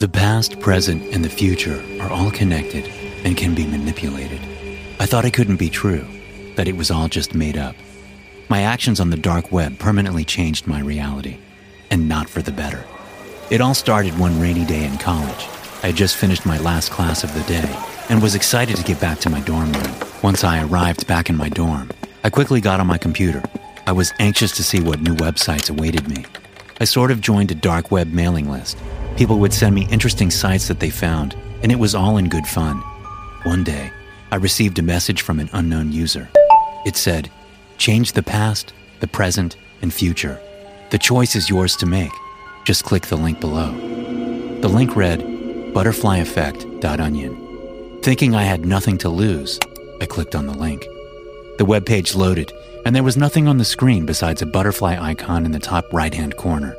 The past, present, and the future are all connected and can be manipulated. I thought it couldn't be true, that it was all just made up. My actions on the dark web permanently changed my reality, and not for the better. It all started one rainy day in college. I had just finished my last class of the day and was excited to get back to my dorm room. Once I arrived back in my dorm, I quickly got on my computer. I was anxious to see what new websites awaited me. I sort of joined a dark web mailing list. People would send me interesting sites that they found, and it was all in good fun. One day, I received a message from an unknown user. It said, Change the past, the present, and future. The choice is yours to make. Just click the link below. The link read butterflyeffect.onion. Thinking I had nothing to lose, I clicked on the link. The web page loaded, and there was nothing on the screen besides a butterfly icon in the top right hand corner.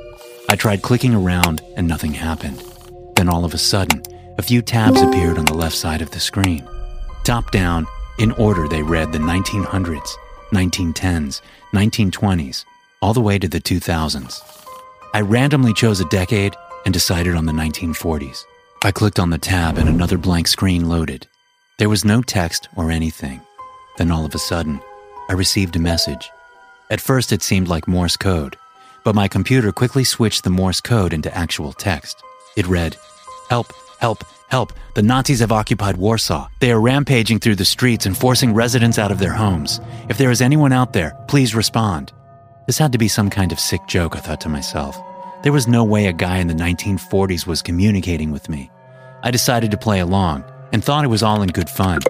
I tried clicking around, and nothing happened. Then all of a sudden, a few tabs appeared on the left side of the screen. Top down, in order, they read the 1900s, 1910s, 1920s, all the way to the 2000s. I randomly chose a decade and decided on the 1940s. I clicked on the tab and another blank screen loaded. There was no text or anything. Then all of a sudden, I received a message. At first, it seemed like Morse code, but my computer quickly switched the Morse code into actual text. It read, Help, help, help. The Nazis have occupied Warsaw. They are rampaging through the streets and forcing residents out of their homes. If there is anyone out there, please respond. This had to be some kind of sick joke, I thought to myself. There was no way a guy in the 1940s was communicating with me. I decided to play along and thought it was all in good fun.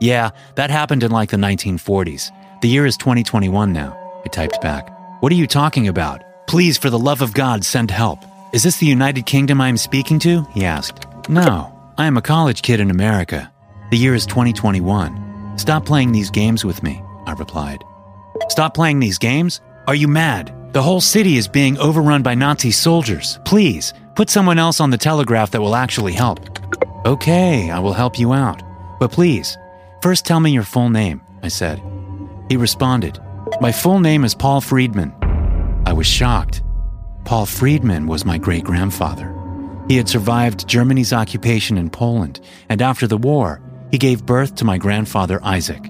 Yeah, that happened in like the 1940s. The year is 2021 now, I typed back. What are you talking about? Please, for the love of God, send help. Is this the United Kingdom I am speaking to? He asked. No, I am a college kid in America. The year is 2021. Stop playing these games with me, I replied. Stop playing these games? Are you mad? The whole city is being overrun by Nazi soldiers. Please, put someone else on the telegraph that will actually help. Okay, I will help you out. But please, first tell me your full name, I said. He responded, My full name is Paul Friedman. I was shocked. Paul Friedman was my great grandfather. He had survived Germany's occupation in Poland, and after the war, he gave birth to my grandfather Isaac.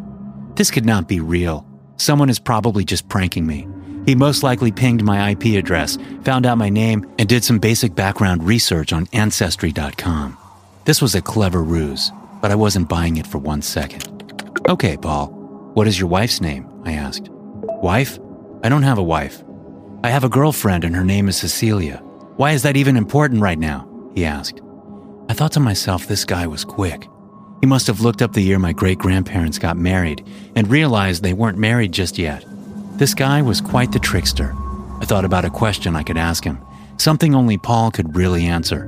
This could not be real. Someone is probably just pranking me. He most likely pinged my IP address, found out my name, and did some basic background research on Ancestry.com. This was a clever ruse, but I wasn't buying it for one second. Okay, Paul, what is your wife's name? I asked. Wife? I don't have a wife. I have a girlfriend and her name is Cecilia. Why is that even important right now? He asked. I thought to myself, this guy was quick. He must have looked up the year my great grandparents got married and realized they weren't married just yet. This guy was quite the trickster. I thought about a question I could ask him, something only Paul could really answer.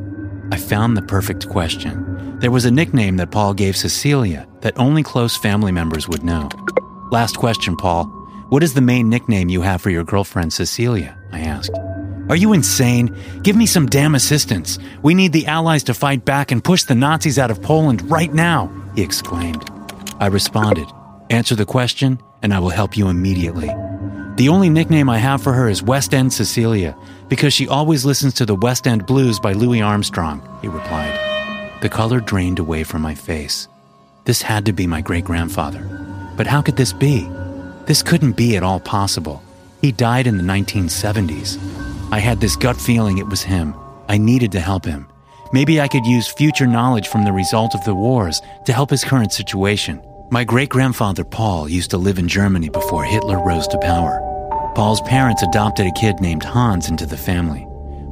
I found the perfect question. There was a nickname that Paul gave Cecilia that only close family members would know. Last question, Paul. What is the main nickname you have for your girlfriend, Cecilia? I asked. Are you insane? Give me some damn assistance. We need the Allies to fight back and push the Nazis out of Poland right now, he exclaimed. I responded, Answer the question, and I will help you immediately. The only nickname I have for her is West End Cecilia, because she always listens to the West End Blues by Louis Armstrong, he replied. The color drained away from my face. This had to be my great grandfather. But how could this be? This couldn't be at all possible. He died in the 1970s. I had this gut feeling it was him. I needed to help him. Maybe I could use future knowledge from the result of the wars to help his current situation. My great grandfather Paul used to live in Germany before Hitler rose to power. Paul's parents adopted a kid named Hans into the family.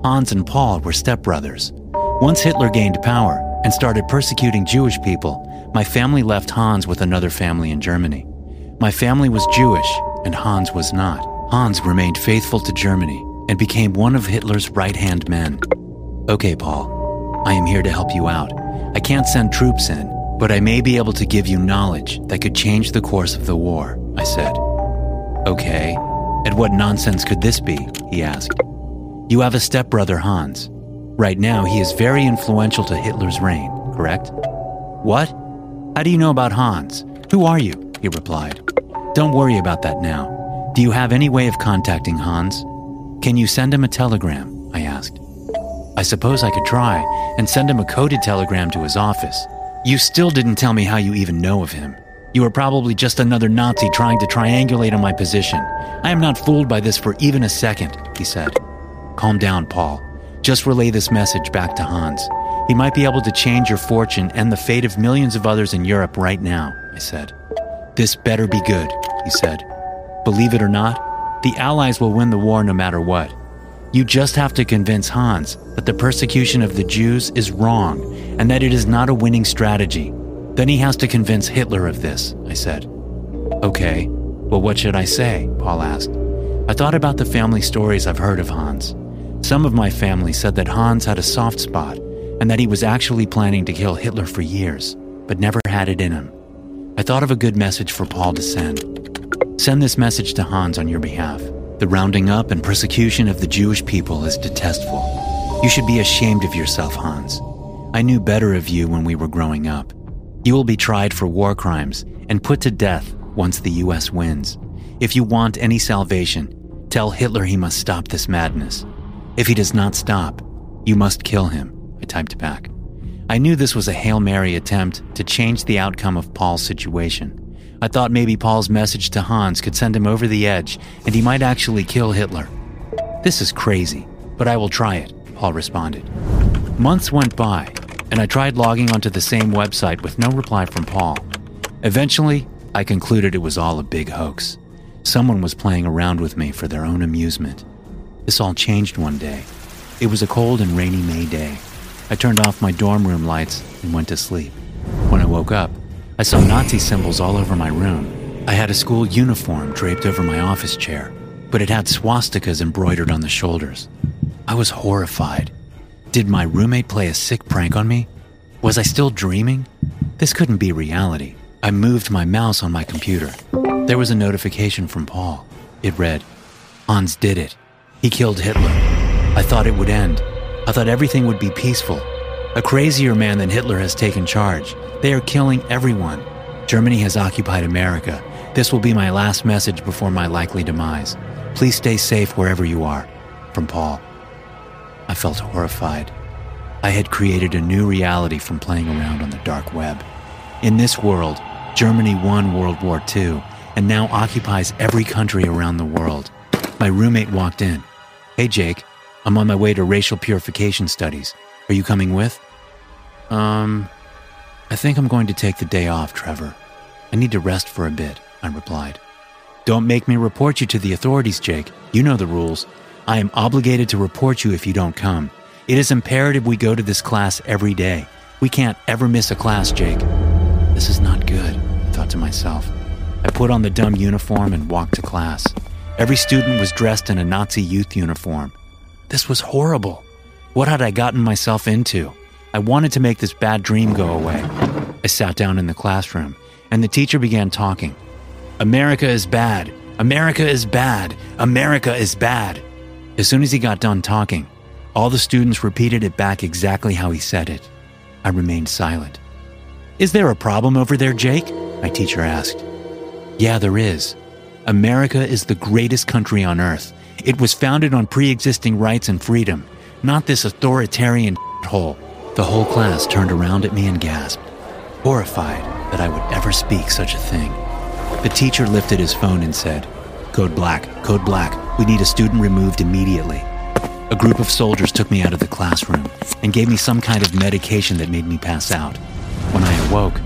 Hans and Paul were stepbrothers. Once Hitler gained power and started persecuting Jewish people, my family left Hans with another family in Germany. My family was Jewish, and Hans was not. Hans remained faithful to Germany and became one of Hitler's right hand men. Okay, Paul, I am here to help you out. I can't send troops in, but I may be able to give you knowledge that could change the course of the war, I said. Okay, and what nonsense could this be? He asked. You have a stepbrother, Hans. Right now, he is very influential to Hitler's reign, correct? What? How do you know about Hans? Who are you? He replied. Don't worry about that now. Do you have any way of contacting Hans? Can you send him a telegram? I asked. I suppose I could try and send him a coded telegram to his office. You still didn't tell me how you even know of him. You are probably just another Nazi trying to triangulate on my position. I am not fooled by this for even a second, he said. Calm down, Paul. Just relay this message back to Hans. He might be able to change your fortune and the fate of millions of others in Europe right now, I said. This better be good, he said. Believe it or not, the Allies will win the war no matter what. You just have to convince Hans that the persecution of the Jews is wrong and that it is not a winning strategy. Then he has to convince Hitler of this, I said. Okay, well, what should I say? Paul asked. I thought about the family stories I've heard of Hans. Some of my family said that Hans had a soft spot and that he was actually planning to kill Hitler for years, but never had it in him. I thought of a good message for Paul to send. Send this message to Hans on your behalf. The rounding up and persecution of the Jewish people is detestable. You should be ashamed of yourself, Hans. I knew better of you when we were growing up. You will be tried for war crimes and put to death once the US wins. If you want any salvation, tell Hitler he must stop this madness. If he does not stop, you must kill him, I typed back. I knew this was a Hail Mary attempt to change the outcome of Paul's situation. I thought maybe Paul's message to Hans could send him over the edge and he might actually kill Hitler. This is crazy, but I will try it, Paul responded. Months went by, and I tried logging onto the same website with no reply from Paul. Eventually, I concluded it was all a big hoax. Someone was playing around with me for their own amusement. This all changed one day. It was a cold and rainy May day. I turned off my dorm room lights and went to sleep. When I woke up, I saw Nazi symbols all over my room. I had a school uniform draped over my office chair, but it had swastikas embroidered on the shoulders. I was horrified. Did my roommate play a sick prank on me? Was I still dreaming? This couldn't be reality. I moved my mouse on my computer. There was a notification from Paul. It read, Hans did it. He killed Hitler. I thought it would end. I thought everything would be peaceful. A crazier man than Hitler has taken charge. They are killing everyone. Germany has occupied America. This will be my last message before my likely demise. Please stay safe wherever you are. From Paul. I felt horrified. I had created a new reality from playing around on the dark web. In this world, Germany won World War II and now occupies every country around the world. My roommate walked in. Hey, Jake, I'm on my way to racial purification studies. Are you coming with? Um, I think I'm going to take the day off, Trevor. I need to rest for a bit, I replied. Don't make me report you to the authorities, Jake. You know the rules. I am obligated to report you if you don't come. It is imperative we go to this class every day. We can't ever miss a class, Jake. This is not good, I thought to myself. I put on the dumb uniform and walked to class. Every student was dressed in a Nazi youth uniform. This was horrible. What had I gotten myself into? I wanted to make this bad dream go away. I sat down in the classroom, and the teacher began talking. America is bad. America is bad. America is bad. As soon as he got done talking, all the students repeated it back exactly how he said it. I remained silent. Is there a problem over there, Jake? My teacher asked. Yeah, there is. America is the greatest country on earth. It was founded on pre existing rights and freedom, not this authoritarian hole. The whole class turned around at me and gasped, horrified that I would ever speak such a thing. The teacher lifted his phone and said, Code black, code black, we need a student removed immediately. A group of soldiers took me out of the classroom and gave me some kind of medication that made me pass out. When I awoke,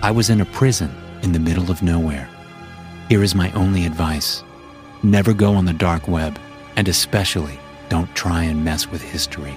I was in a prison in the middle of nowhere. Here is my only advice never go on the dark web, and especially don't try and mess with history.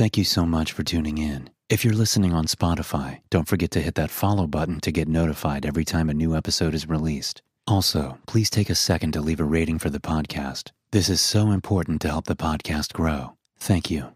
Thank you so much for tuning in. If you're listening on Spotify, don't forget to hit that follow button to get notified every time a new episode is released. Also, please take a second to leave a rating for the podcast. This is so important to help the podcast grow. Thank you.